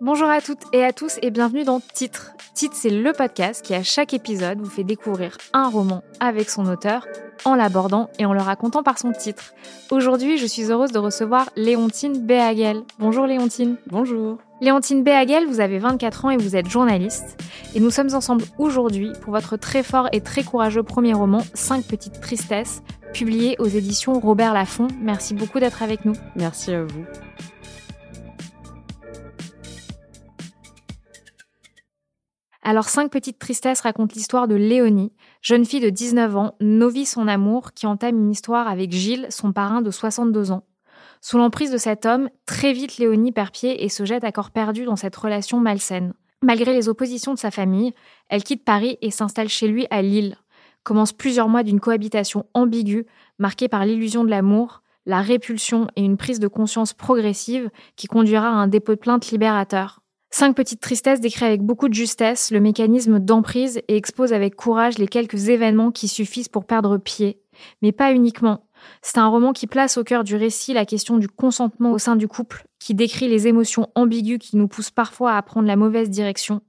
Bonjour à toutes et à tous et bienvenue dans Titre. Titre, c'est le podcast qui à chaque épisode vous fait découvrir un roman avec son auteur en l'abordant et en le racontant par son titre. Aujourd'hui, je suis heureuse de recevoir Léontine Béhagel. Bonjour Léontine. Bonjour. Léontine Béhagel, vous avez 24 ans et vous êtes journaliste. Et nous sommes ensemble aujourd'hui pour votre très fort et très courageux premier roman, 5 petites tristesses, publié aux éditions Robert Laffont. Merci beaucoup d'être avec nous. Merci à vous. Alors, Cinq petites tristesses raconte l'histoire de Léonie, jeune fille de 19 ans, novice en amour, qui entame une histoire avec Gilles, son parrain de 62 ans. Sous l'emprise de cet homme, très vite Léonie perd pied et se jette à corps perdu dans cette relation malsaine. Malgré les oppositions de sa famille, elle quitte Paris et s'installe chez lui à Lille. Commence plusieurs mois d'une cohabitation ambiguë, marquée par l'illusion de l'amour, la répulsion et une prise de conscience progressive qui conduira à un dépôt de plainte libérateur. Cinq petites tristesses décrit avec beaucoup de justesse le mécanisme d'emprise et expose avec courage les quelques événements qui suffisent pour perdre pied. Mais pas uniquement. C'est un roman qui place au cœur du récit la question du consentement au sein du couple, qui décrit les émotions ambiguës qui nous poussent parfois à prendre la mauvaise direction,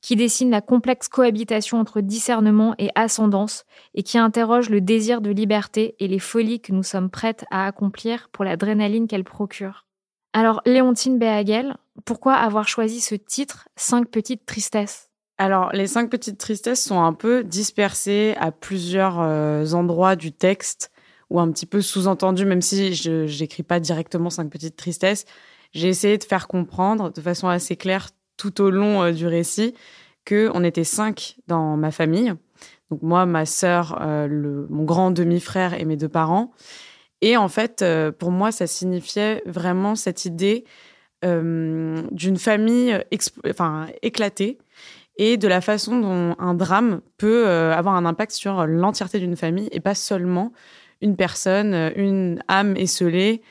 qui dessine la complexe cohabitation entre discernement et ascendance, et qui interroge le désir de liberté et les folies que nous sommes prêtes à accomplir pour l'adrénaline qu'elle procure. Alors, Léontine Béhagel, pourquoi avoir choisi ce titre, Cinq petites tristesses? Alors, les cinq petites tristesses sont un peu dispersées à plusieurs euh, endroits du texte ou un petit peu sous-entendues, même si je n'écris pas directement cinq petites tristesses. J'ai essayé de faire comprendre de façon assez claire tout au long euh, du récit que on était cinq dans ma famille. Donc moi, ma sœur, euh, mon grand demi-frère et mes deux parents. Et en fait, pour moi, ça signifiait vraiment cette idée d'une famille enfin, éclatée et de la façon dont un drame peut euh, avoir un impact sur l'entièreté d'une famille et pas seulement une personne, une âme esselée.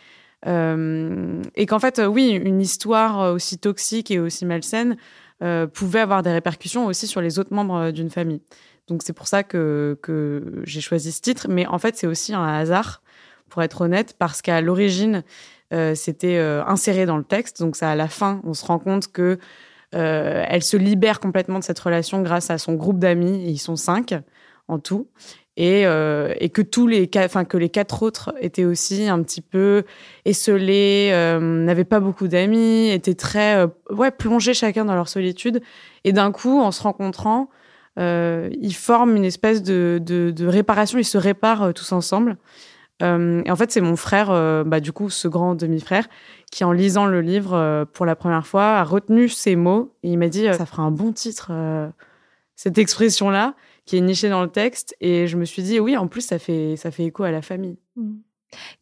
et qu'en fait, oui, une histoire aussi toxique et aussi malsaine pouvait avoir des répercussions aussi sur les autres membres d'une famille. Donc c'est pour ça que, que j'ai choisi ce titre. Mais en fait, c'est aussi un hasard pour être honnête, parce qu'à l'origine, euh, c'était euh, inséré dans le texte. Donc, ça, à la fin, on se rend compte que euh, elle se libère complètement de cette relation grâce à son groupe d'amis. Ils sont cinq en tout. Et, que tous les, enfin que les quatre autres étaient aussi un petit peu esselés, n'avaient pas beaucoup d'amis, étaient très ouais plongés chacun dans leur solitude. Et d'un coup, en se rencontrant, ils forment une espèce de réparation. Ils se réparent tous ensemble. Euh, et en fait, c'est mon frère, euh, bah, du coup, ce grand demi-frère, qui, en lisant le livre euh, pour la première fois, a retenu ces mots et il m'a dit ça fera un bon titre, cette expression-là, qui est nichée dans le texte. Et je me suis dit oui, en plus, ça fait, ça fait écho à la famille. Mmh.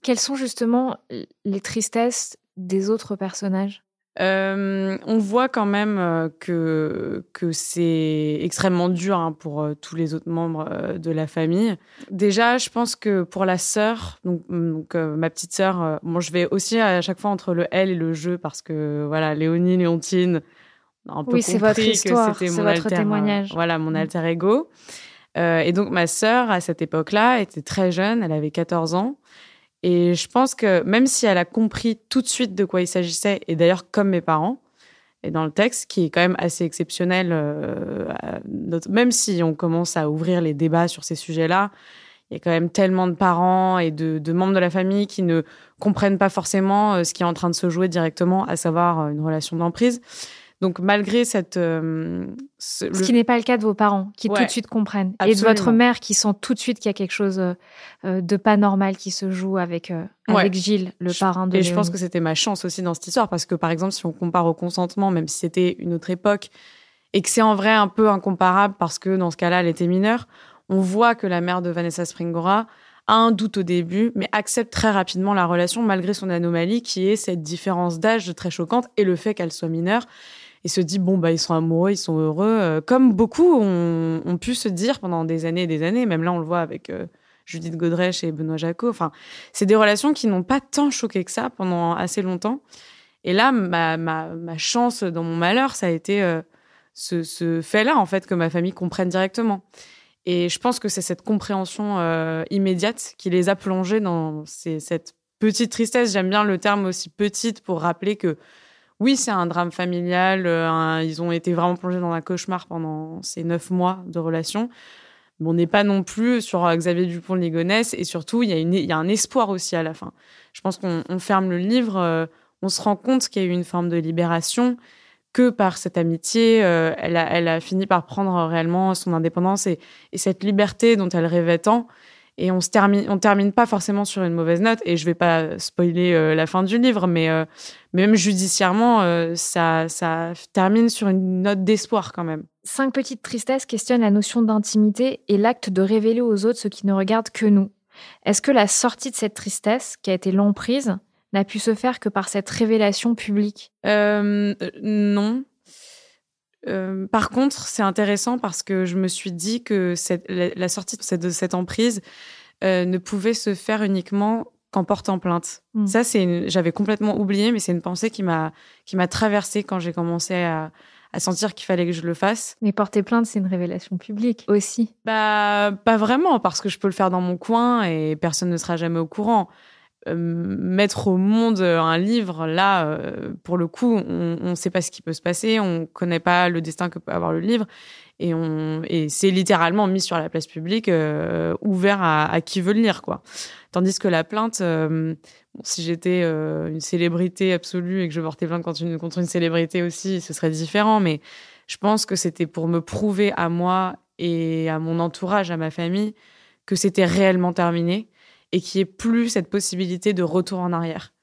Quelles sont justement les tristesses des autres personnages? Euh, on voit quand même euh, que, que c'est extrêmement dur hein, pour euh, tous les autres membres de la famille. Déjà, je pense que pour la sœur, donc, donc ma petite sœur, bon, je vais aussi à chaque fois entre le elle et le je parce que voilà, Léonie, Léontine, on a un peu oui, c'est votre histoire, c'est votre témoignage. voilà, mon mm. alter ego. et donc ma sœur, à cette époque-là, était très jeune, elle avait 14 ans. Et je pense que même si elle a compris tout de suite de quoi il s'agissait, et d'ailleurs comme mes parents, et dans le texte, qui est quand même assez exceptionnel, euh, même si on commence à ouvrir les débats sur ces sujets-là, il y a quand même tellement de parents et de, de, membres de la famille qui ne comprennent pas forcément euh, ce qui est en train de se jouer directement, à savoir euh, une relation d'emprise. Donc malgré cette... Euh, ce, qui n'est pas le cas de vos parents, qui tout de suite comprennent. Et de votre mère, qui sent tout de suite qu'il y a quelque chose euh, de pas normal qui se joue avec, euh, avec Gilles, le parrain de Et je pense que c'était ma chance aussi dans cette histoire, parce que par exemple, si on compare au consentement, même si c'était une autre époque, et que c'est en vrai un peu incomparable, parce que dans ce cas-là, elle était mineure, on voit que la mère de Vanessa Springora a un doute au début, mais accepte très rapidement la relation malgré son anomalie qui est cette différence d'âge très choquante et le fait qu'elle soit mineure. Et se dit, bon, bah, ils sont amoureux, ils sont heureux, euh, comme beaucoup ont, pu se dire pendant des années et des années. Même là, on le voit avec euh, Judith Godrèche et Benoît Jacot. Enfin, c'est des relations qui n'ont pas tant choqué que ça pendant assez longtemps. Et là, ma, ma, chance dans mon malheur, ça a été euh, ce, ce fait-là, en fait, que ma famille comprenne directement. Et je pense que c'est cette compréhension immédiate qui les a plongés dans cette petite tristesse. J'aime bien le terme aussi petite pour rappeler que oui, c'est un drame familial. Euh, ils ont été vraiment plongés dans un cauchemar pendant ces neuf mois de relation. On n'est pas non plus sur euh, Xavier Dupont-Ligonnès et surtout, il y, a un espoir aussi à la fin. Je pense qu'on ferme le livre, on se rend compte qu'il y a eu une forme de libération, que par cette amitié, euh, elle, a, fini par prendre réellement son indépendance et, cette liberté dont elle rêvait tant. Et on se termine, on termine pas forcément sur une mauvaise note. Et je vais pas spoiler euh, la fin du livre, mais, euh, même judiciairement, ça, ça termine sur une note d'espoir quand même. Cinq petites tristesses questionnent la notion d'intimité et l'acte de révéler aux autres ce qui ne regarde que nous. Est-ce que la sortie de cette tristesse, qui a été l'emprise, n'a pu se faire que par cette révélation publique? Euh, Non. Euh, par contre, c'est intéressant parce que je me suis dit que la, sortie de cette, emprise euh, ne pouvait se faire uniquement qu'en portant plainte. Hmm. Ça, c'est j'avais complètement oublié, mais c'est une pensée qui m'a qui m'a traversée quand j'ai commencé à, à sentir qu'il fallait que je le fasse. Mais porter plainte, c'est une révélation publique aussi. Bah, pas vraiment, parce que je peux le faire dans mon coin et personne ne sera jamais au courant. Euh, mettre au monde un livre, là, euh, pour le coup, on ne sait pas ce qui peut se passer, on ne connaît pas le destin que peut avoir le livre, et, on, et c'est littéralement mis sur la place publique, euh, ouvert à, qui veut le lire, quoi. Tandis que la plainte, si j'étais une célébrité absolue et que je portais plainte contre une, contre une célébrité aussi, ce serait différent, mais je pense que c'était pour me prouver à moi et à mon entourage, à ma famille, que c'était réellement terminé et qu'il n'y ait plus cette possibilité de retour en arrière.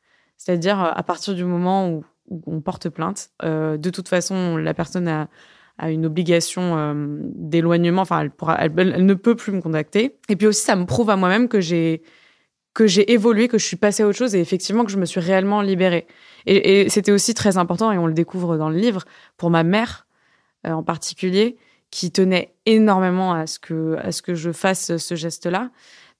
C'est-à-dire, euh, à partir du moment où, on porte plainte, euh, de toute façon, la personne a, une obligation euh, d'éloignement, enfin, elle, ne peut plus me contacter. Et puis aussi, ça me prouve à moi-même que j'ai que j'ai évolué, que je suis passée à autre chose et effectivement que je me suis réellement libérée. Et, c'était aussi très important, et on le découvre dans le livre, pour ma mère en particulier, qui tenait énormément à ce que, à ce que je fasse ce geste-là.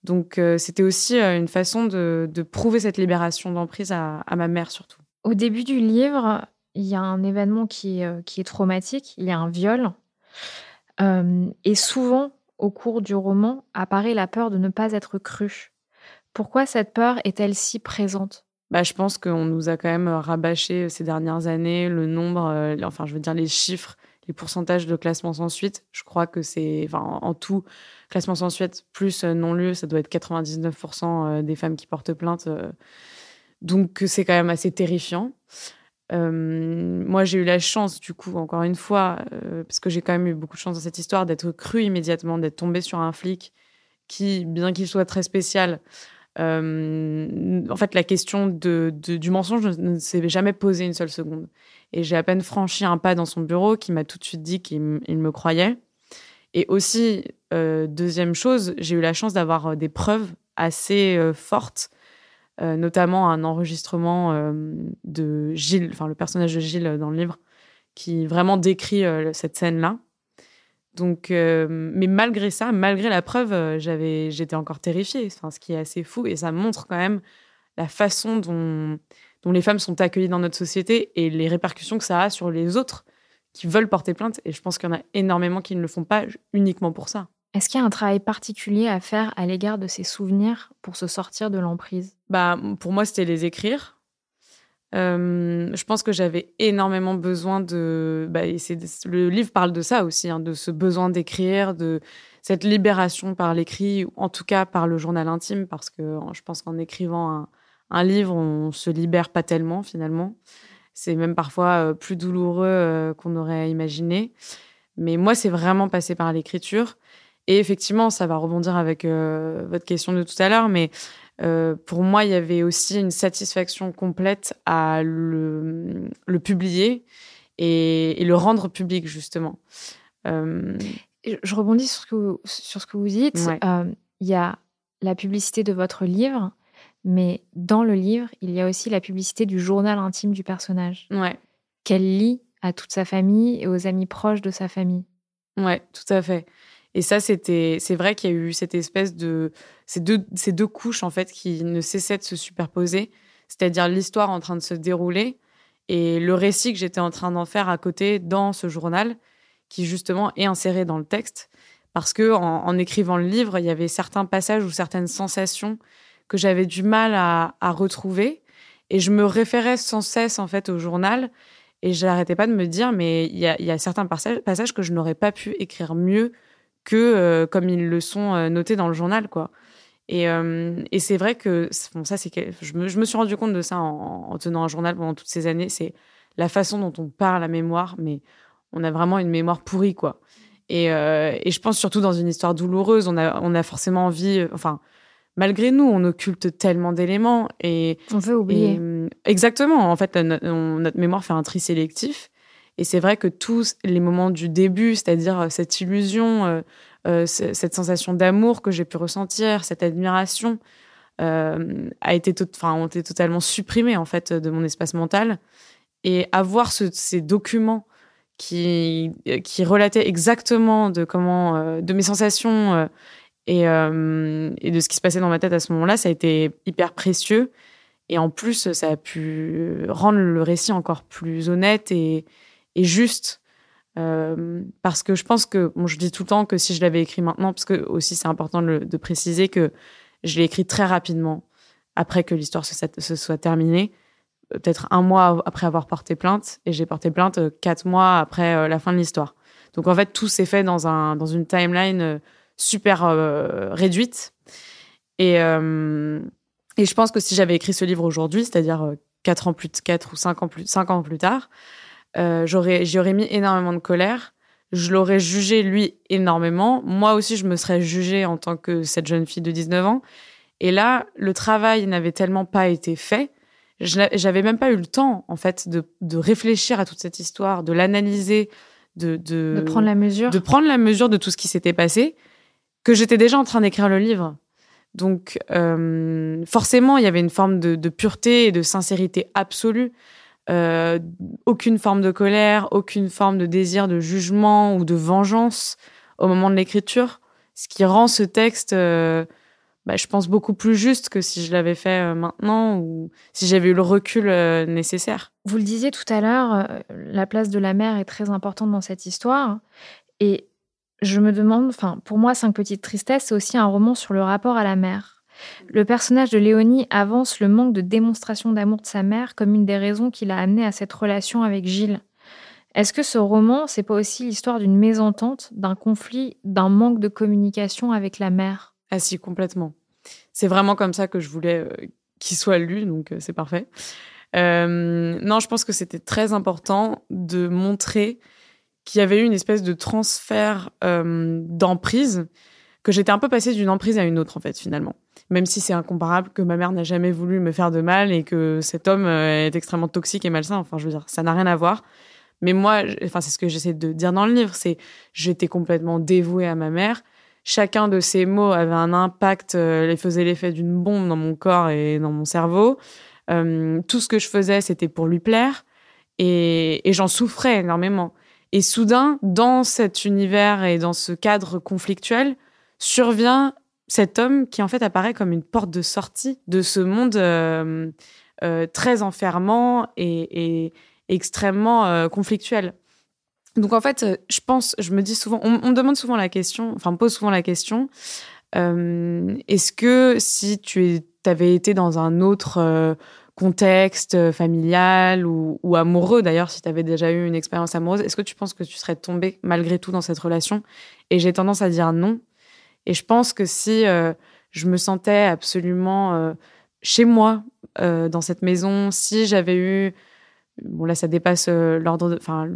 Donc euh, c'était aussi euh, une façon de, prouver cette libération d'emprise à, ma mère surtout. Au début du livre, il y a un événement qui est, euh, qui est traumatique, il y a un viol. et souvent, au cours du roman, apparaît la peur de ne pas être cru. Pourquoi cette peur est-elle si présente? Bah, je pense qu'on nous a quand même rabâché ces dernières années le nombre, enfin je veux dire les chiffres, les pourcentages de classement sans suite. Je crois que c'est, enfin, en tout, classement sans suite plus euh, non-lieu, ça doit être 99% euh, des femmes qui portent plainte. Euh. Donc c'est quand même assez terrifiant. moi, j'ai eu la chance, du coup, encore une fois, parce que j'ai quand même eu beaucoup de chance dans cette histoire, d'être crue immédiatement, d'être tombée sur un flic qui, bien qu'il soit très spécial, en fait, la question de, du mensonge ne, s'est jamais posée une seule seconde. Et j'ai à peine franchi un pas dans son bureau qui m'a tout de suite dit qu'il me croyait. Et aussi, euh, deuxième chose, j'ai eu la chance d'avoir euh, des preuves assez euh, fortes, notamment un enregistrement de Gilles, enfin le personnage de Gilles dans le livre, qui vraiment décrit cette scène-là. Donc, mais malgré ça, malgré la preuve, j'avais, j'étais encore terrifiée. Enfin, ce qui est assez fou et ça montre quand même la façon dont, dont les femmes sont accueillies dans notre société et les répercussions que ça a sur les autres qui veulent porter plainte. Et je pense qu'il y en a énormément qui ne le font pas uniquement pour ça. Est-ce qu'il y a un travail particulier à faire à l'égard de ces souvenirs pour se sortir de l'emprise? Bah, Pour moi, c'était les écrire. Euh, je pense que j'avais énormément besoin de. Bah, le livre parle de ça aussi, hein, de ce besoin d'écrire, de cette libération par l'écrit, ou en tout cas par le journal intime, parce que je pense qu'en écrivant un, un, livre, on se libère pas tellement finalement. C'est même parfois euh, plus douloureux euh, qu'on aurait imaginé. Mais moi, c'est vraiment passé par l'écriture. Et effectivement, ça va rebondir avec euh, votre question de tout à l'heure, mais pour moi, il y avait aussi une satisfaction complète à le, publier et, le rendre public, justement. Je rebondis sur ce que vous, sur ce que vous dites. Il y a la publicité de votre livre, mais dans le livre, il y a aussi la publicité du journal intime du personnage. Ouais. Qu'elle lit à toute sa famille et aux amis proches de sa famille. Ouais, tout à fait. Et ça, c'était, c'est vrai qu'il y a eu cette espèce de, ces deux, ces deux couches en fait qui ne cessaient de se superposer, c'est-à-dire l'histoire en train de se dérouler et le récit que j'étais en train d'en faire à côté dans ce journal, qui justement est inséré dans le texte, parce que en, écrivant le livre, il y avait certains passages ou certaines sensations que j'avais du mal à, à retrouver, et je me référais sans cesse en fait au journal et je n'arrêtais pas de me dire, mais il y a, certains passages, que je n'aurais pas pu écrire mieux que euh, comme ils le sont euh, notés dans le journal, quoi. Et, euh, c'est vrai que bon, ça, c'est je me, je me, suis rendu compte de ça en, tenant un journal pendant toutes ces années. C'est la façon dont on parle à mémoire, mais on a vraiment une mémoire pourrie, quoi. Et, et, je pense surtout dans une histoire douloureuse, on a, on a forcément envie, enfin, malgré nous, on occulte tellement d'éléments et on veut oublier. Mm, exactement. En fait, notre, mémoire fait un tri sélectif. Et c'est vrai que tous les moments du début, c'est-à-dire euh, cette illusion, euh, euh, cette sensation d'amour que j'ai pu ressentir, cette admiration, a été, enfin, ont été totalement supprimés en fait de mon espace mental. Et avoir ces documents qui qui relataient exactement de comment, de mes sensations euh, et, de ce qui se passait dans ma tête à ce moment-là, ça a été hyper précieux. Et en plus, ça a pu rendre le récit encore plus honnête et, juste. Euh, parce que je pense que, bon, je dis tout le temps que si je l'avais écrit maintenant, parce que aussi c'est important de, préciser que je l'ai écrit très rapidement après que l'histoire se, soit terminée, peut-être un mois après avoir porté plainte, et j'ai porté plainte euh, quatre mois après la fin de l'histoire. Donc en fait, tout s'est fait dans, un, dans une timeline super euh, réduite. Et, euh, et je pense que si j'avais écrit ce livre aujourd'hui, c'est-à-dire euh, quatre ans plus, quatre ou cinq ans plus, cinq ans plus tard, j'aurais, j'y aurais mis énormément de colère. Je l'aurais jugé lui énormément. Moi aussi, je me serais jugée en tant que cette jeune fille de 19 ans. Et là, le travail n'avait tellement pas été fait. J'avais même pas eu le temps, en fait, de, de réfléchir à toute cette histoire, de l'analyser, de, de, de, prendre la mesure. De prendre la mesure de tout ce qui s'était passé que j'étais déjà en train d'écrire le livre. Donc euh, forcément, il y avait une forme de, pureté et de sincérité absolue. Euh, aucune forme de colère, aucune forme de désir de jugement ou de vengeance au moment de l'écriture, ce qui rend ce texte, euh, bah, je pense, beaucoup plus juste que si je l'avais fait maintenant ou si j'avais eu le recul nécessaire. Vous le disiez tout à l'heure, la place de la mère est très importante dans cette histoire. Et je me demande, enfin, pour moi, Cinq petites tristesses, c'est aussi un roman sur le rapport à la mère. Le personnage de Léonie avance le manque de démonstration d'amour de sa mère comme une des raisons qui l'a amené à cette relation avec Gilles. Est-ce que ce roman, c'est pas aussi l'histoire d'une mésentente, d'un conflit, d'un manque de communication avec la mère? Ah si, complètement. C'est vraiment comme ça que je voulais euh, qu'il soit lu, donc euh, c'est parfait. Euh, non, je pense que c'était très important de montrer qu'il y avait eu une espèce de transfert euh, d'emprise, que j'étais un peu passée d'une emprise à une autre, en fait, finalement. Même si c'est incomparable, que ma mère n'a jamais voulu me faire de mal et que cet homme euh, est extrêmement toxique et malsain. Enfin, je veux dire, ça n'a rien à voir. Mais moi, enfin, c'est ce que j'essaie de dire dans le livre, c'est j'étais complètement dévouée à ma mère. Chacun de ces mots avait un impact, euh, les faisait l'effet d'une bombe dans mon corps et dans mon cerveau. Tout ce que je faisais, c'était pour lui plaire. Et j'en souffrais énormément. Et soudain, dans cet univers et dans ce cadre conflictuel, survient cet homme qui en fait apparaît comme une porte de sortie de ce monde euh, euh, très enfermant et, extrêmement euh, conflictuel. Donc en fait, je pense, je me dis souvent, on, me demande souvent la question, enfin on me pose souvent la question, est-ce que si tu avais été dans un autre contexte euh, familial ou, amoureux d'ailleurs, si tu avais déjà eu une expérience amoureuse, est-ce que tu penses que tu serais tombée malgré tout dans cette relation? Et j'ai tendance à dire non. Et je pense que si euh, je me sentais absolument euh, chez moi dans cette maison, si j'avais eu, bon là ça dépasse l'ordre, enfin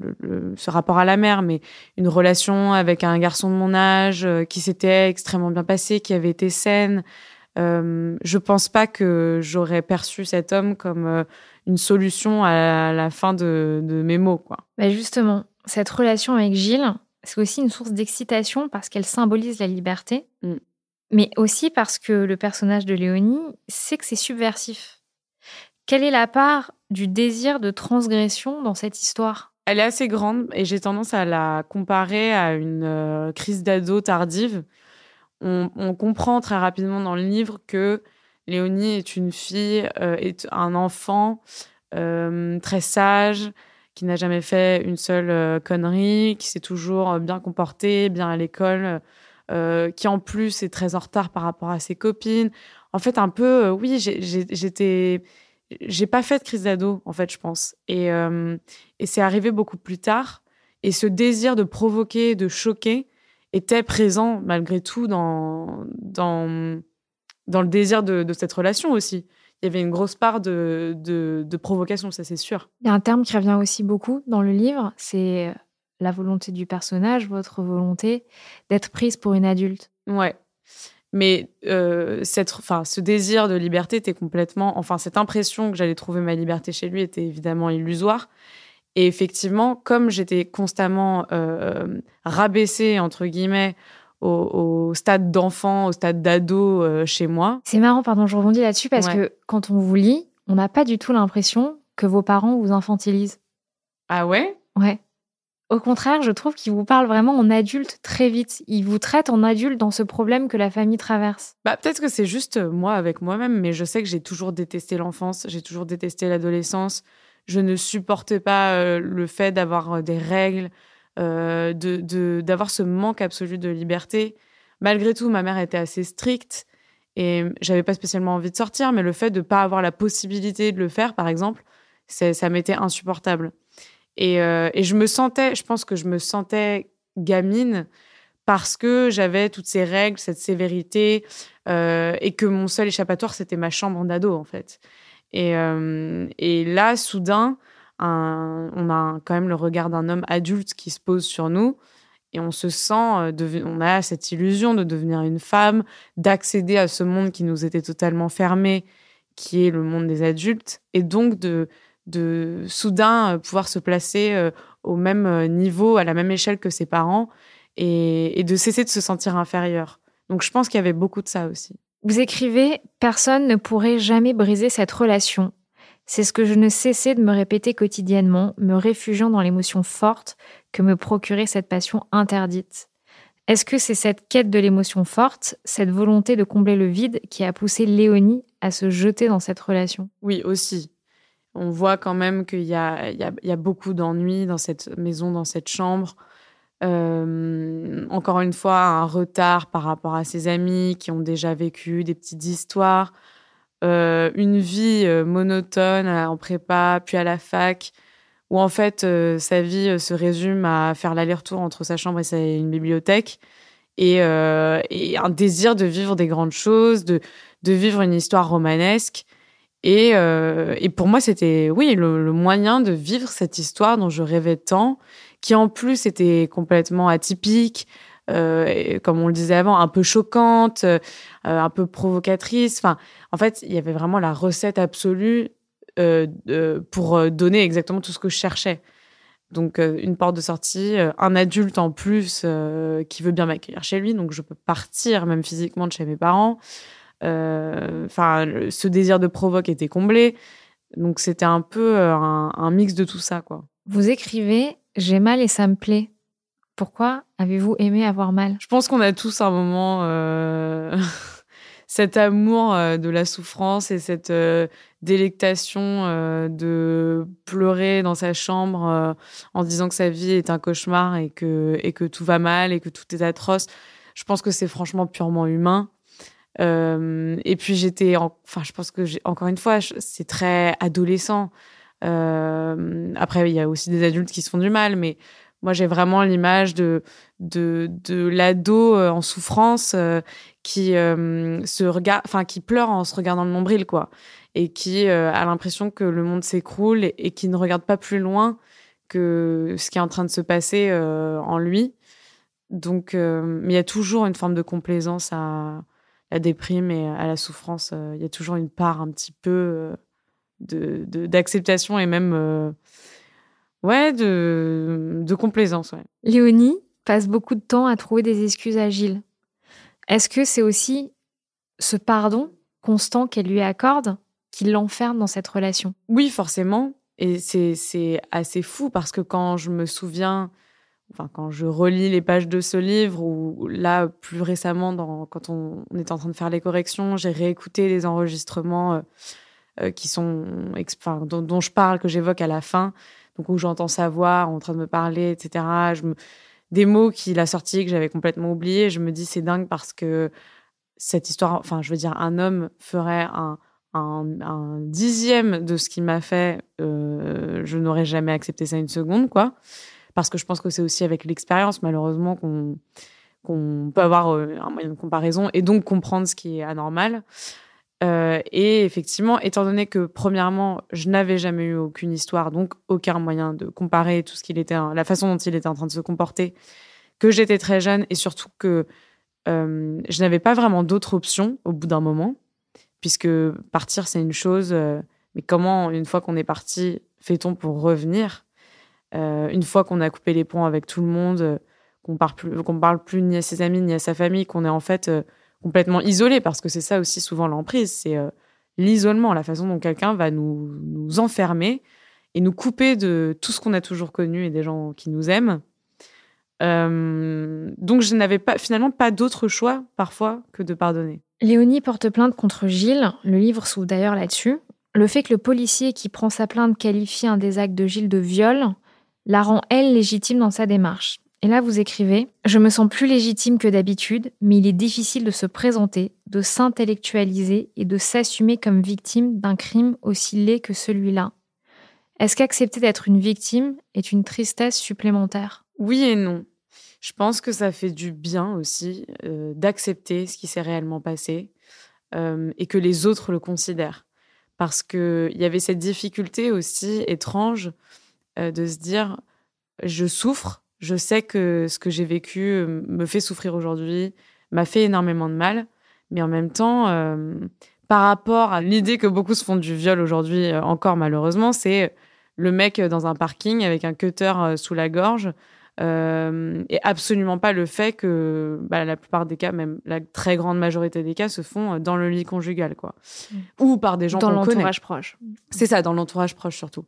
ce rapport à la mère, mais une relation avec un garçon de mon âge qui s'était extrêmement bien passé, qui avait été saine, euh, je pense pas que j'aurais perçu cet homme comme euh, une solution à la fin de, mes mots. Quoi. Bah, justement, cette relation avec Gilles, c'est aussi une source d'excitation parce qu'elle symbolise la liberté. Mm. mais aussi parce que le personnage de Léonie sait que c'est subversif. Quelle est la part du désir de transgression dans cette histoire? Elle est assez grande et j'ai tendance à la comparer à une euh, crise d'ado tardive. On, comprend très rapidement dans le livre que Léonie est une fille, euh, est un enfant euh, très sage, qui n'a jamais fait une seule connerie, qui s'est toujours bien comporté, bien à l'école, qui en plus est très en retard par rapport à ses copines. En fait, un peu, oui, j'étais j'ai pas fait de crise d'ado, en fait, je pense. Et, euh, et c'est arrivé beaucoup plus tard. Et ce désir de provoquer, de choquer, était présent malgré tout dans, dans, dans le désir de, de cette relation aussi. Il y avait une grosse part de, de, de provocation, ça c'est sûr. Il y a un terme qui revient aussi beaucoup dans le livre, c'est la volonté du personnage, votre volonté d'être prise pour une adulte. Ouais. Mais euh, cette, enfin, ce désir de liberté était complètement, enfin, cette impression que j'allais trouver ma liberté chez lui était évidemment illusoire. Et effectivement, comme j'étais constamment euh, rabaissée entre guillemets au, stade d'enfant, au stade d'ado euh, chez moi. C'est marrant, pardon, je rebondis là-dessus parce que quand on vous lit, on n'a pas du tout l'impression que vos parents vous infantilisent. Ah ouais? Ouais. Au contraire, je trouve qu'il vous parle vraiment en adulte très vite. Il vous traite en adulte dans ce problème que la famille traverse. Bah, peut-être que c'est juste euh, moi avec moi-même, mais je sais que j'ai toujours détesté l'enfance, j'ai toujours détesté l'adolescence. Je ne supportais pas euh, le fait d'avoir euh, des règles, de d'avoir ce manque absolu de liberté. Malgré tout, ma mère était assez stricte et j'avais pas spécialement envie de sortir, mais le fait de pas avoir la possibilité de le faire, par exemple, ça m'était insupportable. Euh, et, je me sentais, je pense que je me sentais gamine parce que j'avais toutes ces règles, cette sévérité, euh, et que mon seul échappatoire, c'était ma chambre d'ado, en fait. Et, euh, et là, soudain, on a quand même le regard d'un homme adulte qui se pose sur nous, et on se sent, on a cette illusion de devenir une femme, d'accéder à ce monde qui nous était totalement fermé, qui est le monde des adultes, et donc de de soudain euh, pouvoir se placer euh, au même euh, niveau, à la même échelle que ses parents et, de cesser de se sentir inférieur. Donc je pense qu'il y avait beaucoup de ça aussi. Vous écrivez Personne ne pourrait jamais briser cette relation. C'est ce que je ne cessais de me répéter quotidiennement, me réfugiant dans l'émotion forte que me procurait cette passion interdite. Est-ce que c'est cette quête de l'émotion forte, cette volonté de combler le vide qui a poussé Léonie à se jeter dans cette relation? Oui, aussi on voit quand même qu'il y a, beaucoup d'ennuis dans cette maison, dans cette chambre. Euh, encore une fois, un retard par rapport à ses amis qui ont déjà vécu des petites histoires. Euh, une vie euh, monotone en prépa, puis à la fac, où en fait sa vie se résume à faire l'aller-retour entre sa chambre et une bibliothèque, et, un désir de vivre des grandes choses, de vivre une histoire romanesque. Et, pour moi, c'était, oui, le, moyen de vivre cette histoire dont je rêvais tant, qui en plus était complètement atypique, euh, comme on le disait avant, un peu choquante, euh, un peu provocatrice. Enfin, en fait, il y avait vraiment la recette absolue pour donner exactement tout ce que je cherchais. Donc, une porte de sortie, un adulte en plus qui veut bien m'accueillir chez lui, donc je peux partir même physiquement de chez mes parents. Euh, enfin, ce désir de provoque était comblé. Donc c'était un peu euh, un, mix de tout ça, quoi. Vous écrivez J'ai mal et ça me plaît. Pourquoi avez-vous aimé avoir mal? Je pense qu'on a tous un moment euh, cet amour de la souffrance et cette délectation de pleurer dans sa chambre en disant que sa vie est un cauchemar et que, et que tout va mal et que tout est atroce. Je pense que c'est franchement purement humain. Euh, et puis j'étais, enfin, je pense que encore une fois, c'est très adolescent. Euh, après, il y a aussi des adultes qui se font du mal, mais moi, j'ai vraiment l'image de, de, de l'ado euh, en souffrance qui se regarde, enfin, qui pleure en se regardant le nombril, quoi, et qui a l'impression que le monde s'écroule et, qui ne regarde pas plus loin que ce qui est en train de se passer en lui. Donc, mais il y a toujours une forme de complaisance à, la déprime et à la souffrance, euh, il y a toujours une part un petit peu euh, de d'acceptation et même euh, ouais de, de complaisance. Ouais. Léonie passe beaucoup de temps à trouver des excuses à Gilles. Est-ce que c'est aussi ce pardon constant qu'elle lui accorde qui l'enferme dans cette relation? Oui, forcément. Et c'est assez fou parce que quand je me souviens, enfin, quand je relis les pages de ce livre, ou là, plus récemment, dans, quand on, on était en train de faire les corrections, j'ai réécouté les enregistrements euh, euh, qui sont, enfin, dont, je parle, que j'évoque à la fin, donc où j'entends sa voix en train de me parler, etc. Des mots qu'il a sortis que j'avais complètement oubliés. Je me dis, c'est dingue parce que cette histoire, enfin, je veux dire, un homme ferait un, dixième de ce qu'il m'a fait, euh, je n'aurais jamais accepté ça une seconde, quoi. Parce que je pense que c'est aussi avec l'expérience, malheureusement, qu'on qu'on peut avoir euh, un moyen de comparaison et donc comprendre ce qui est anormal. Euh, et effectivement, étant donné que premièrement, je n'avais jamais eu aucune histoire, donc aucun moyen de comparer tout ce qu'il était, la façon dont il était en train de se comporter, que j'étais très jeune et surtout que je n'avais pas vraiment d'autres options au bout d'un moment puisque partir, c'est une chose, euh, mais comment, une fois qu'on est parti, fait-on pour revenir? Euh, Une fois qu'on a coupé les ponts avec tout le monde, euh, qu'on parle plus, qu'on parle plus ni à ses amis ni à sa famille, qu'on est en fait complètement isolé, parce que c'est ça aussi souvent l'emprise, c'est l'isolement, la façon dont quelqu'un va nous, nous enfermer et nous couper de tout ce qu'on a toujours connu et des gens qui nous aiment. donc je n'avais pas finalement pas d'autre choix parfois que de pardonner. Léonie porte plainte contre Gilles, le livre s'ouvre d'ailleurs là-dessus. Le fait que le policier qui prend sa plainte qualifie un des actes de Gilles de viol la rend, elle, légitime dans sa démarche. Et là, vous écrivez Je me sens plus légitime que d'habitude, mais il est difficile de se présenter, de s'intellectualiser et de s'assumer comme victime d'un crime aussi laid que celui-là. Est-ce qu'accepter d'être une victime est une tristesse supplémentaire? Oui et non. Je pense que ça fait du bien aussi euh, d'accepter ce qui s'est réellement passé euh, et que les autres le considèrent. Parce qu'il y avait cette difficulté aussi étrange euh, de se dire je souffre, je sais que ce que j'ai vécu me fait souffrir aujourd'hui, m'a fait énormément de mal, mais en même temps, par rapport à l'idée que beaucoup se font du viol aujourd'hui, encore malheureusement, c'est le mec dans un parking avec un cutter sous la gorge euh, et absolument pas le fait que bah, la plupart des cas, même la très grande majorité des cas, se font dans le lit conjugal, quoi, mm. ou par des gens dans l'entourage proche. C'est ça, dans l'entourage proche surtout.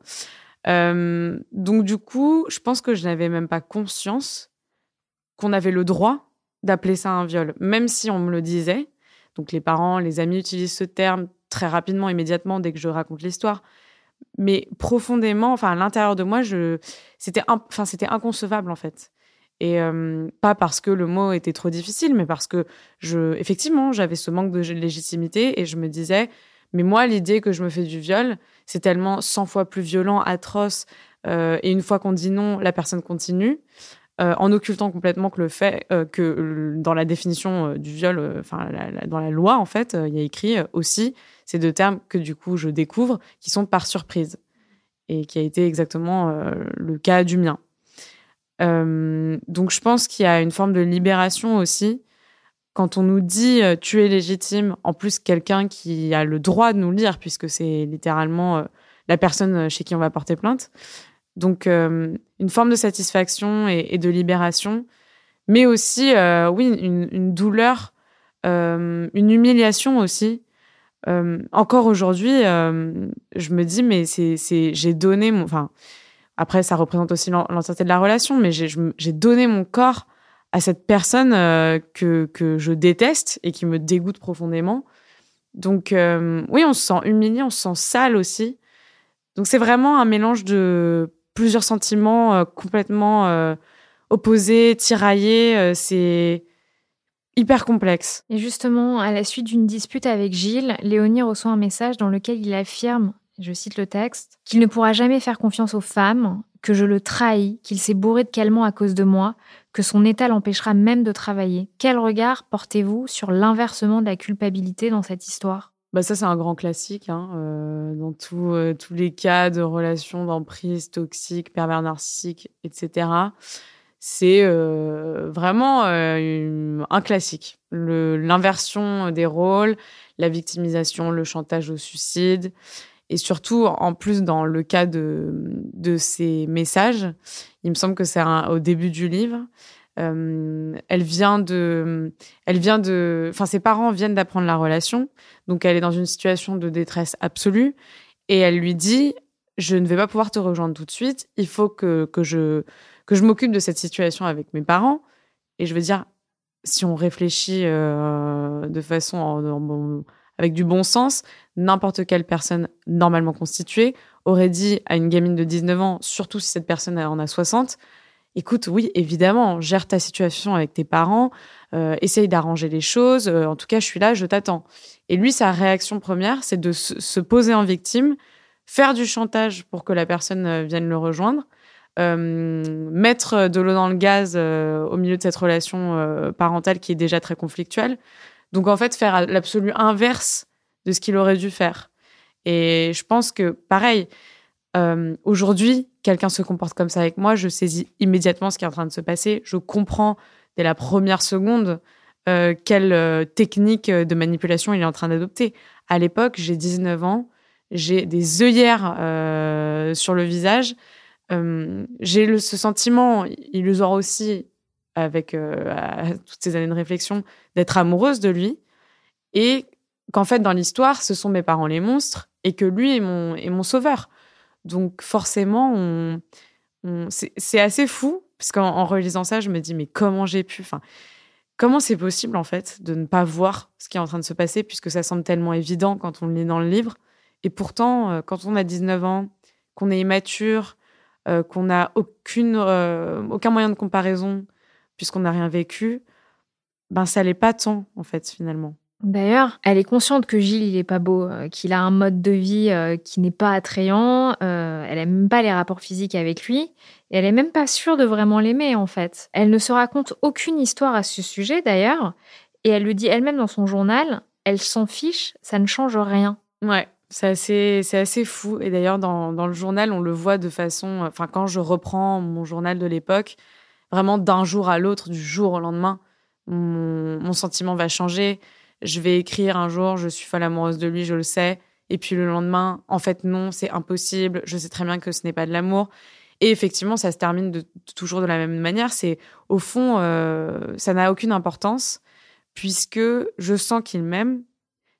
Euh, donc du coup, je pense que je n'avais même pas conscience qu'on avait le droit d'appeler ça un viol, même si on me le disait. Donc les parents, les amis utilisent ce terme très rapidement, immédiatement, dès que je raconte l'histoire mais profondément, enfin à l'intérieur de moi, c'était enfin c'était inconcevable en fait. Et euh, pas parce que le mot était trop difficile, mais parce que je effectivement j'avais ce manque de légitimité et je me disais mais moi l'idée que je me fais du viol, c'est tellement 100 fois plus violent, atroce euh, et une fois qu'on dit non, la personne continue. Euh, en occultant complètement que le fait que dans la définition du viol, enfin dans la loi en fait, il y a écrit aussi ces deux termes que du coup je découvre, qui sont par surprise, et qui a été exactement euh, le cas du mien. Euh, donc je pense qu'il y a une forme de libération aussi quand on nous dit euh, tu es légitime, en plus quelqu'un qui a le droit de nous lire, puisque c'est littéralement la personne chez qui on va porter plainte. Donc une forme de satisfaction et, de libération, mais aussi, oui, une, douleur, une humiliation aussi, euh, encore aujourd'hui, euh, je me dis, mais c'est, j'ai donné mon. Enfin, après, ça représente aussi l'entièreté de la relation, mais j'ai donné mon corps à cette personne euh, que, que je déteste et qui me dégoûte profondément. Donc, oui, on se sent humilié, on se sent sale aussi. Donc, c'est vraiment un mélange de plusieurs sentiments complètement opposés, tiraillés. c'est hyper complexe. Et justement, à la suite d'une dispute avec Gilles, Léonie reçoit un message dans lequel il affirme, je cite le texte, qu'il ne pourra jamais faire confiance aux femmes, que je le trahis, qu'il s'est bourré de calmants à cause de moi, que son état l'empêchera même de travailler. Quel regard portez-vous sur l'inversement de la culpabilité dans cette histoire? Bah ça, c'est un grand classique hein, euh, dans euh, tous les cas de relations d'emprise toxiques, pervers narcissiques, etc c'est euh, vraiment un classique. L'inversion des rôles, la victimisation, le chantage au suicide, et surtout, en plus, dans le cas de, de ces messages, il me semble que c'est au début du livre, elle vient de, elle vient de, enfin ses parents viennent d'apprendre la relation, donc elle est dans une situation de détresse absolue. Et elle lui dit je ne vais pas pouvoir te rejoindre tout de suite, il faut que, que je que je m'occupe de cette situation avec mes parents. Et je veux dire si on réfléchit de façon avec du bon sens, n'importe quelle personne normalement constituée aurait dit à une gamine de 19 ans, surtout si cette personne en a 60, écoute, oui, évidemment, gère ta situation avec tes parents, euh, essaye d'arranger les choses, euh, en tout cas, je suis là, je t'attends. Et lui, sa réaction première, c'est de se poser en victime, faire du chantage pour que la personne euh, vienne le rejoindre, mettre de l'eau dans le gaz au milieu de cette relation parentale qui est déjà très conflictuelle. Donc, en fait, faire l'absolu inverse de ce qu'il aurait dû faire. Et je pense que, pareil, euh, aujourd'hui, quelqu'un se comporte comme ça avec moi, je saisis immédiatement ce qui est en train de se passer. Je comprends dès la première seconde euh, quelle euh, technique de manipulation il est en train d'adopter. À l'époque, j'ai 19 ans, j'ai des œillères sur le visage. j'ai ce sentiment illusoire aussi, avec toutes ces années de réflexion, d'être amoureuse de lui. Et qu'en fait, dans l'histoire, ce sont mes parents les monstres et que lui est mon, est mon sauveur. Donc, forcément, c'est assez fou, parce qu'en relisant ça, je me dis, mais comment j'ai pu. Enfin, comment c'est possible, en fait, de ne pas voir ce qui est en train de se passer, puisque ça semble tellement évident quand on le lit dans le livre. Et pourtant, euh, quand on a 19 ans, qu'on est immature, euh, qu'on n'a euh, aucun moyen de comparaison, puisqu'on n'a rien vécu, ben ça l'est pas tant, en fait, finalement. D'ailleurs, elle est consciente que Gilles, il est pas beau, euh, qu'il a un mode de vie euh, qui n'est pas attrayant. Euh, elle aime même pas les rapports physiques avec lui. Et elle est même pas sûre de vraiment l'aimer, en fait. Elle ne se raconte aucune histoire à ce sujet, d'ailleurs. Et elle le dit elle-même dans son journal. Elle s'en fiche, ça ne change rien. Ouais, c'est assez, c'est assez fou. Et d'ailleurs, dans, dans, le journal, on le voit de façon. Enfin, quand je reprends mon journal de l'époque, vraiment d'un jour à l'autre, du jour au lendemain, mon, mon sentiment va changer je vais écrire un jour, je suis folle amoureuse de lui, je le sais. Et puis le lendemain, en fait, non, c'est impossible. Je sais très bien que ce n'est pas de l'amour. Et effectivement, ça se termine de, toujours de la même manière. C'est au fond, euh, ça n'a aucune importance puisque je sens qu'il m'aime,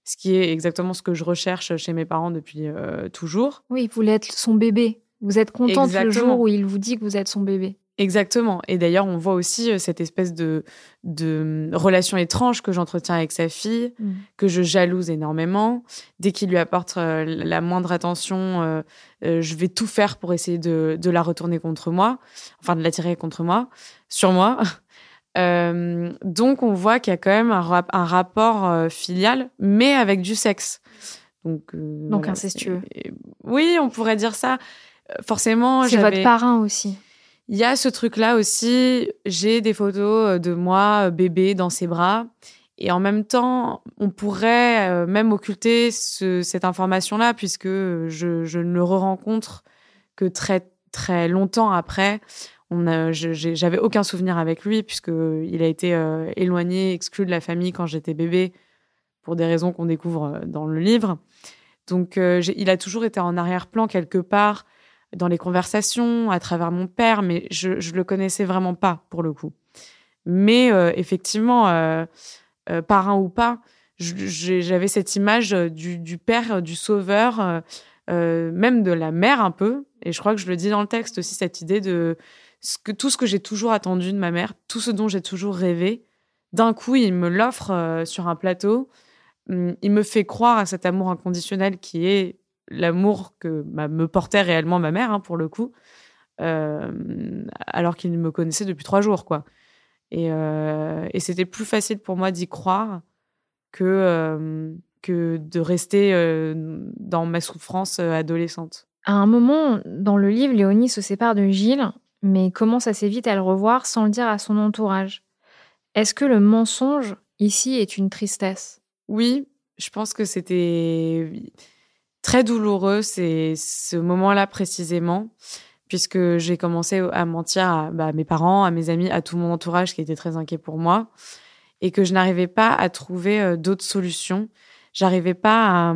ce qui est exactement ce que je recherche chez mes parents depuis euh, toujours. Oui, vous voulez être son bébé. Vous êtes contente le jour où il vous dit que vous êtes son bébé. Exactement. Et d'ailleurs, on voit aussi euh, cette espèce de, de relation étrange que j'entretiens avec sa fille, mm. que je jalouse énormément. Dès qu'il lui apporte euh, la moindre attention, euh, je vais tout faire pour essayer de, de, la retourner contre moi, enfin de l'attirer contre moi, sur moi. donc, on voit qu'il y a quand même un, un rapport filial, mais avec du sexe. Donc, donc incestueux. oui, on pourrait dire ça. Forcément, c'est votre parrain aussi. Il y a ce truc-là aussi. J'ai des photos euh, de moi, euh, bébé, dans ses bras. Et en même temps, on pourrait euh, même occulter cette information-là, puisque je, ne le re-rencontre que très, très longtemps après. J'avais aucun souvenir avec lui, puisqu'il a été éloigné, exclu de la famille quand j'étais bébé, pour des raisons qu'on découvre dans le livre. Donc, il a toujours été en arrière-plan quelque part dans les conversations, à travers mon père, mais je ne le connaissais vraiment pas pour le coup. Mais euh, effectivement, euh, euh, parrain ou pas, j'avais cette image du, du, père, du sauveur, même de la mère un peu. Et je crois que je le dis dans le texte aussi, cette idée de tout ce que j'ai toujours attendu de ma mère, tout ce dont j'ai toujours rêvé. D'un coup, il me l'offre sur un plateau. Hum, il me fait croire à cet amour inconditionnel qui est l'amour que me portait réellement ma mère, hein, pour le coup, euh, alors qu'il me connaissait depuis trois jours, quoi. Et, euh, et c'était plus facile pour moi d'y croire que, euh, que de rester dans ma souffrance adolescente. À un moment, dans le livre, Léonie se sépare de Gilles, mais commence assez vite à le revoir sans le dire à son entourage. Est-ce que le mensonge, ici, est une tristesse? Oui, je pense que c'était très douloureux, c'est ce moment-là précisément, puisque j'ai commencé à mentir à bah, mes parents, à mes amis, à tout mon entourage qui était très inquiet pour moi, et que je n'arrivais pas à trouver euh, d'autres solutions. J'arrivais pas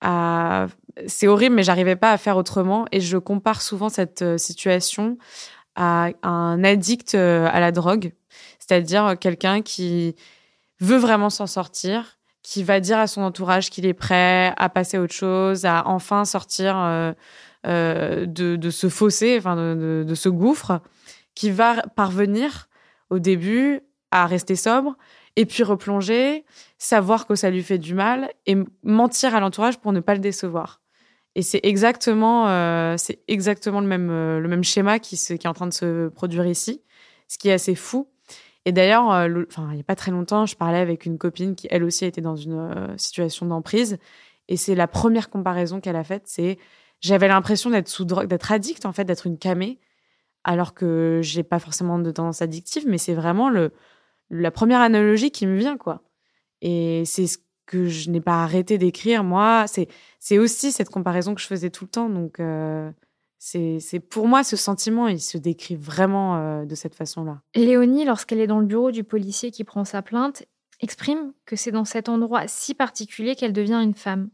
à, c'est horrible, mais j'arrivais pas à faire autrement. Et je compare souvent cette euh, situation à un addict à la drogue, c'est-à-dire quelqu'un qui veut vraiment s'en sortir, qui va dire à son entourage qu'il est prêt à passer à autre chose, à enfin sortir de, de, ce fossé, enfin de, de, ce gouffre, qui va parvenir au début à rester sobre et puis replonger, savoir que ça lui fait du mal et mentir à l'entourage pour ne pas le décevoir. Et c'est exactement, euh, exactement le même, euh, le même schéma qui, qui est en train de se produire ici, ce qui est assez fou. Et d'ailleurs, euh, enfin, il n'y a pas très longtemps, je parlais avec une copine qui, elle aussi, était dans une situation d'emprise. Et c'est la première comparaison qu'elle a faite, c'est j'avais l'impression d'être sous drogue, d'être addict, en fait, d'être une camée, alors que j'ai pas forcément de tendance addictive, mais c'est vraiment le, la première analogie qui me vient, quoi. Et c'est ce que je n'ai pas arrêté d'écrire, moi. C'est, c'est aussi cette comparaison que je faisais tout le temps. Donc, euh, c'est, pour moi, ce sentiment, il se décrit vraiment euh, de cette façon-là. Léonie, lorsqu'elle est dans le bureau du policier qui prend sa plainte, exprime que c'est dans cet endroit si particulier qu'elle devient une femme.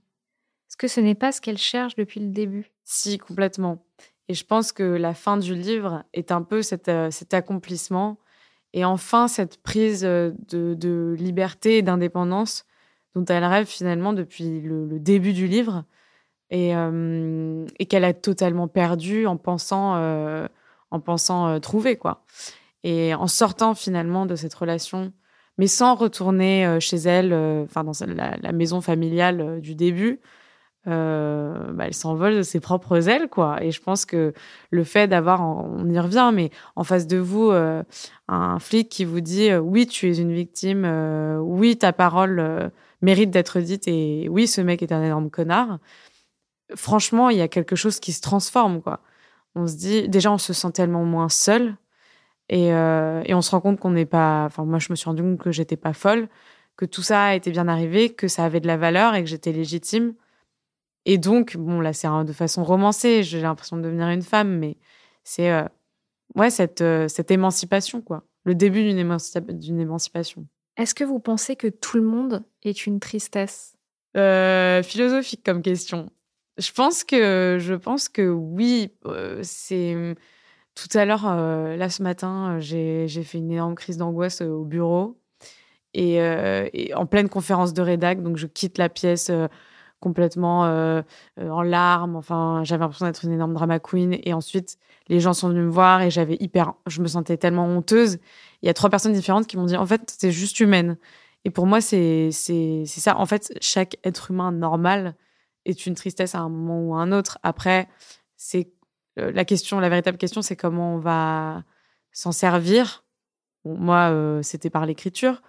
Est-ce que ce n'est pas ce qu'elle cherche depuis le début? Si, complètement. Et je pense que la fin du livre est un peu cet, euh, cet accomplissement et enfin cette prise euh, de, liberté et d'indépendance dont elle rêve finalement depuis le, début du livre et, qu'elle a totalement perdu en pensant, en pensant trouver. quoi. Et en sortant finalement de cette relation, mais sans retourner chez elle, enfin dans la, maison familiale du début, bah, elle s'envole de ses propres ailes, quoi. Et je pense que le fait d'avoir, on y revient, mais en face de vous, un flic qui vous dit oui, tu es une victime, oui, ta parole mérite d'être dite, et oui, ce mec est un énorme connard. Franchement, il y a quelque chose qui se transforme, quoi. On se dit, déjà, on se sent tellement moins seul, et, et on se rend compte qu'on n'est pas. Enfin, moi, je me suis rendu compte que j'étais pas folle, que tout ça était bien arrivé, que ça avait de la valeur et que j'étais légitime et donc, bon, là, c'est de façon romancée, j'ai l'impression de devenir une femme, mais c'est euh, ouais, cette, euh, cette émancipation, quoi. Le début d'une émancipation. Est-ce que vous pensez que tout le monde est une tristesse? Euh, Philosophique comme question. Je pense que, je pense que oui. c'est tout à l'heure, là ce matin, j'ai fait une énorme crise d'angoisse au bureau et, en pleine conférence de rédac, donc je quitte la pièce complètement euh, euh, en larmes. Enfin, j'avais l'impression d'être une énorme drama queen. Et ensuite, les gens sont venus me voir et j'avais hyper, je me sentais tellement honteuse. Il y a trois personnes différentes qui m'ont dit, en fait, c'est juste humaine. Et pour moi, c'est c'est ça. En fait, chaque être humain normal est une tristesse à un moment ou à un autre. Après, c'est euh, la question, la véritable question, c'est comment on va s'en servir. moi, c'était par l'écriture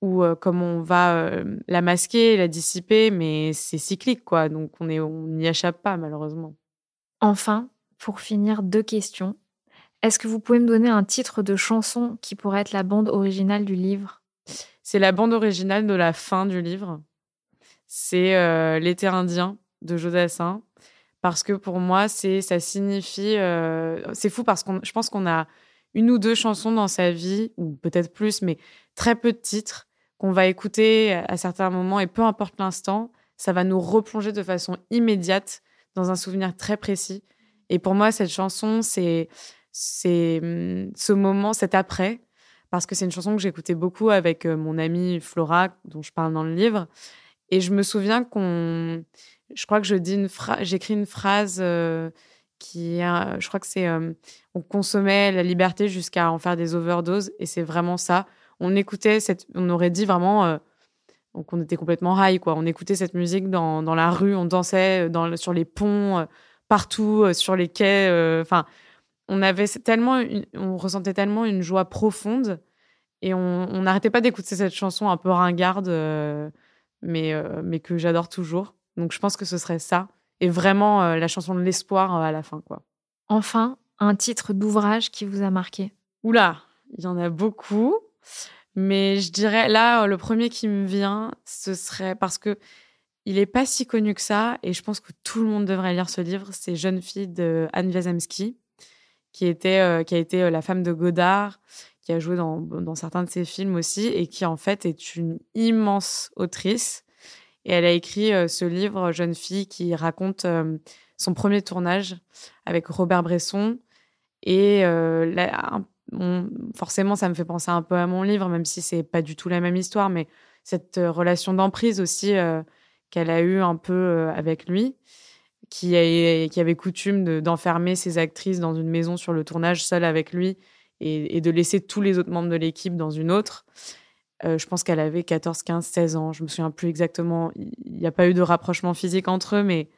ou comment on va la masquer, la dissiper, mais c'est cyclique, quoi. Donc on n'y échappe pas, malheureusement. Enfin, pour finir, deux questions. Est-ce que vous pouvez me donner un titre de chanson qui pourrait être la bande originale du livre? C'est la bande originale de la fin du livre. C'est L'été indien de Jodassin. Parce que pour moi, c'est ça signifie. c'est fou parce que je pense qu'on a une ou deux chansons dans sa vie, ou peut-être plus, mais très peu de titres qu'on va écouter à certains moments et peu importe l'instant, ça va nous replonger de façon immédiate dans un souvenir très précis. Et pour moi, cette chanson, c'est c'est hum, ce moment, cet après, parce que c'est une chanson que j'écoutais beaucoup avec euh, mon amie Flora, dont je parle dans le livre. Et je me souviens qu'on, je crois que je dis une phrase, j'écris une phrase euh, qui, je crois que c'est, euh, on consommait la liberté jusqu'à en faire des overdoses, et c'est vraiment ça on écoutait cette, on aurait dit vraiment, euh, donc on était complètement high quoi. On écoutait cette musique dans, dans la rue, on dansait euh, dans, sur les ponts, partout, sur les quais. Enfin, on avait tellement, on ressentait tellement une joie profonde et on n'arrêtait pas d'écouter cette chanson un peu ringarde, mais mais que j'adore toujours. Donc je pense que ce serait ça et vraiment la chanson de l'espoir à la fin quoi. Enfin, un titre d'ouvrage qui vous a marqué. Oula, il y en a beaucoup. Mais je dirais, là, le premier qui me vient, ce serait parce que il est pas si connu que ça, et je pense que tout le monde devrait lire ce livre. C'est Jeune fille de Anne Wiazemski, qui, était, euh, qui a été euh, la femme de Godard, qui a joué dans, certains de ses films aussi, et qui en fait est une immense autrice. Et elle a écrit euh, ce livre, Jeune fille, qui raconte son premier tournage avec Robert Bresson, Et forcément, ça me fait penser un peu à mon livre, même si c'est pas du tout la même histoire, mais cette relation d'emprise aussi qu'elle a eue un peu avec lui qui avait coutume d'enfermer ses actrices dans une maison sur le tournage seule avec lui et, de laisser tous les autres membres de l'équipe dans une autre. Euh, je pense qu'elle avait 14, 15, 16 ans. Je me souviens plus exactement. Il n'y a pas eu de rapprochement physique entre eux, mais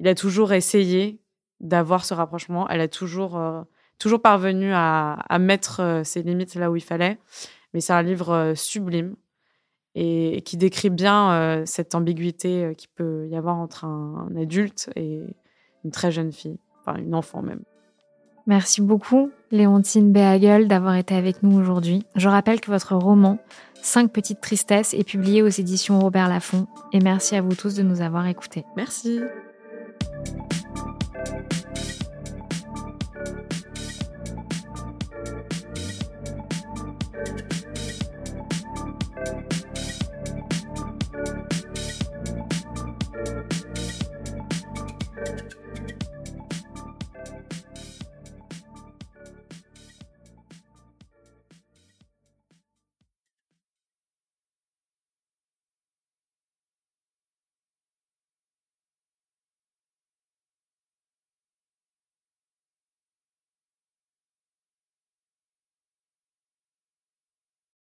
il a toujours essayé d'avoir ce rapprochement. Elle a toujours, euh, toujours parvenu à, mettre euh, ses limites là où il fallait. Mais c'est un livre sublime et, qui décrit bien cette ambiguïté qui peut y avoir entre un, adulte et une très jeune fille, enfin une enfant même. Merci beaucoup, Léontine Béhagel, d'avoir été avec nous aujourd'hui. Je rappelle que votre roman, Cinq petites tristesses, est publié aux éditions Robert Laffont. Et merci à vous tous de nous avoir écoutés. Merci.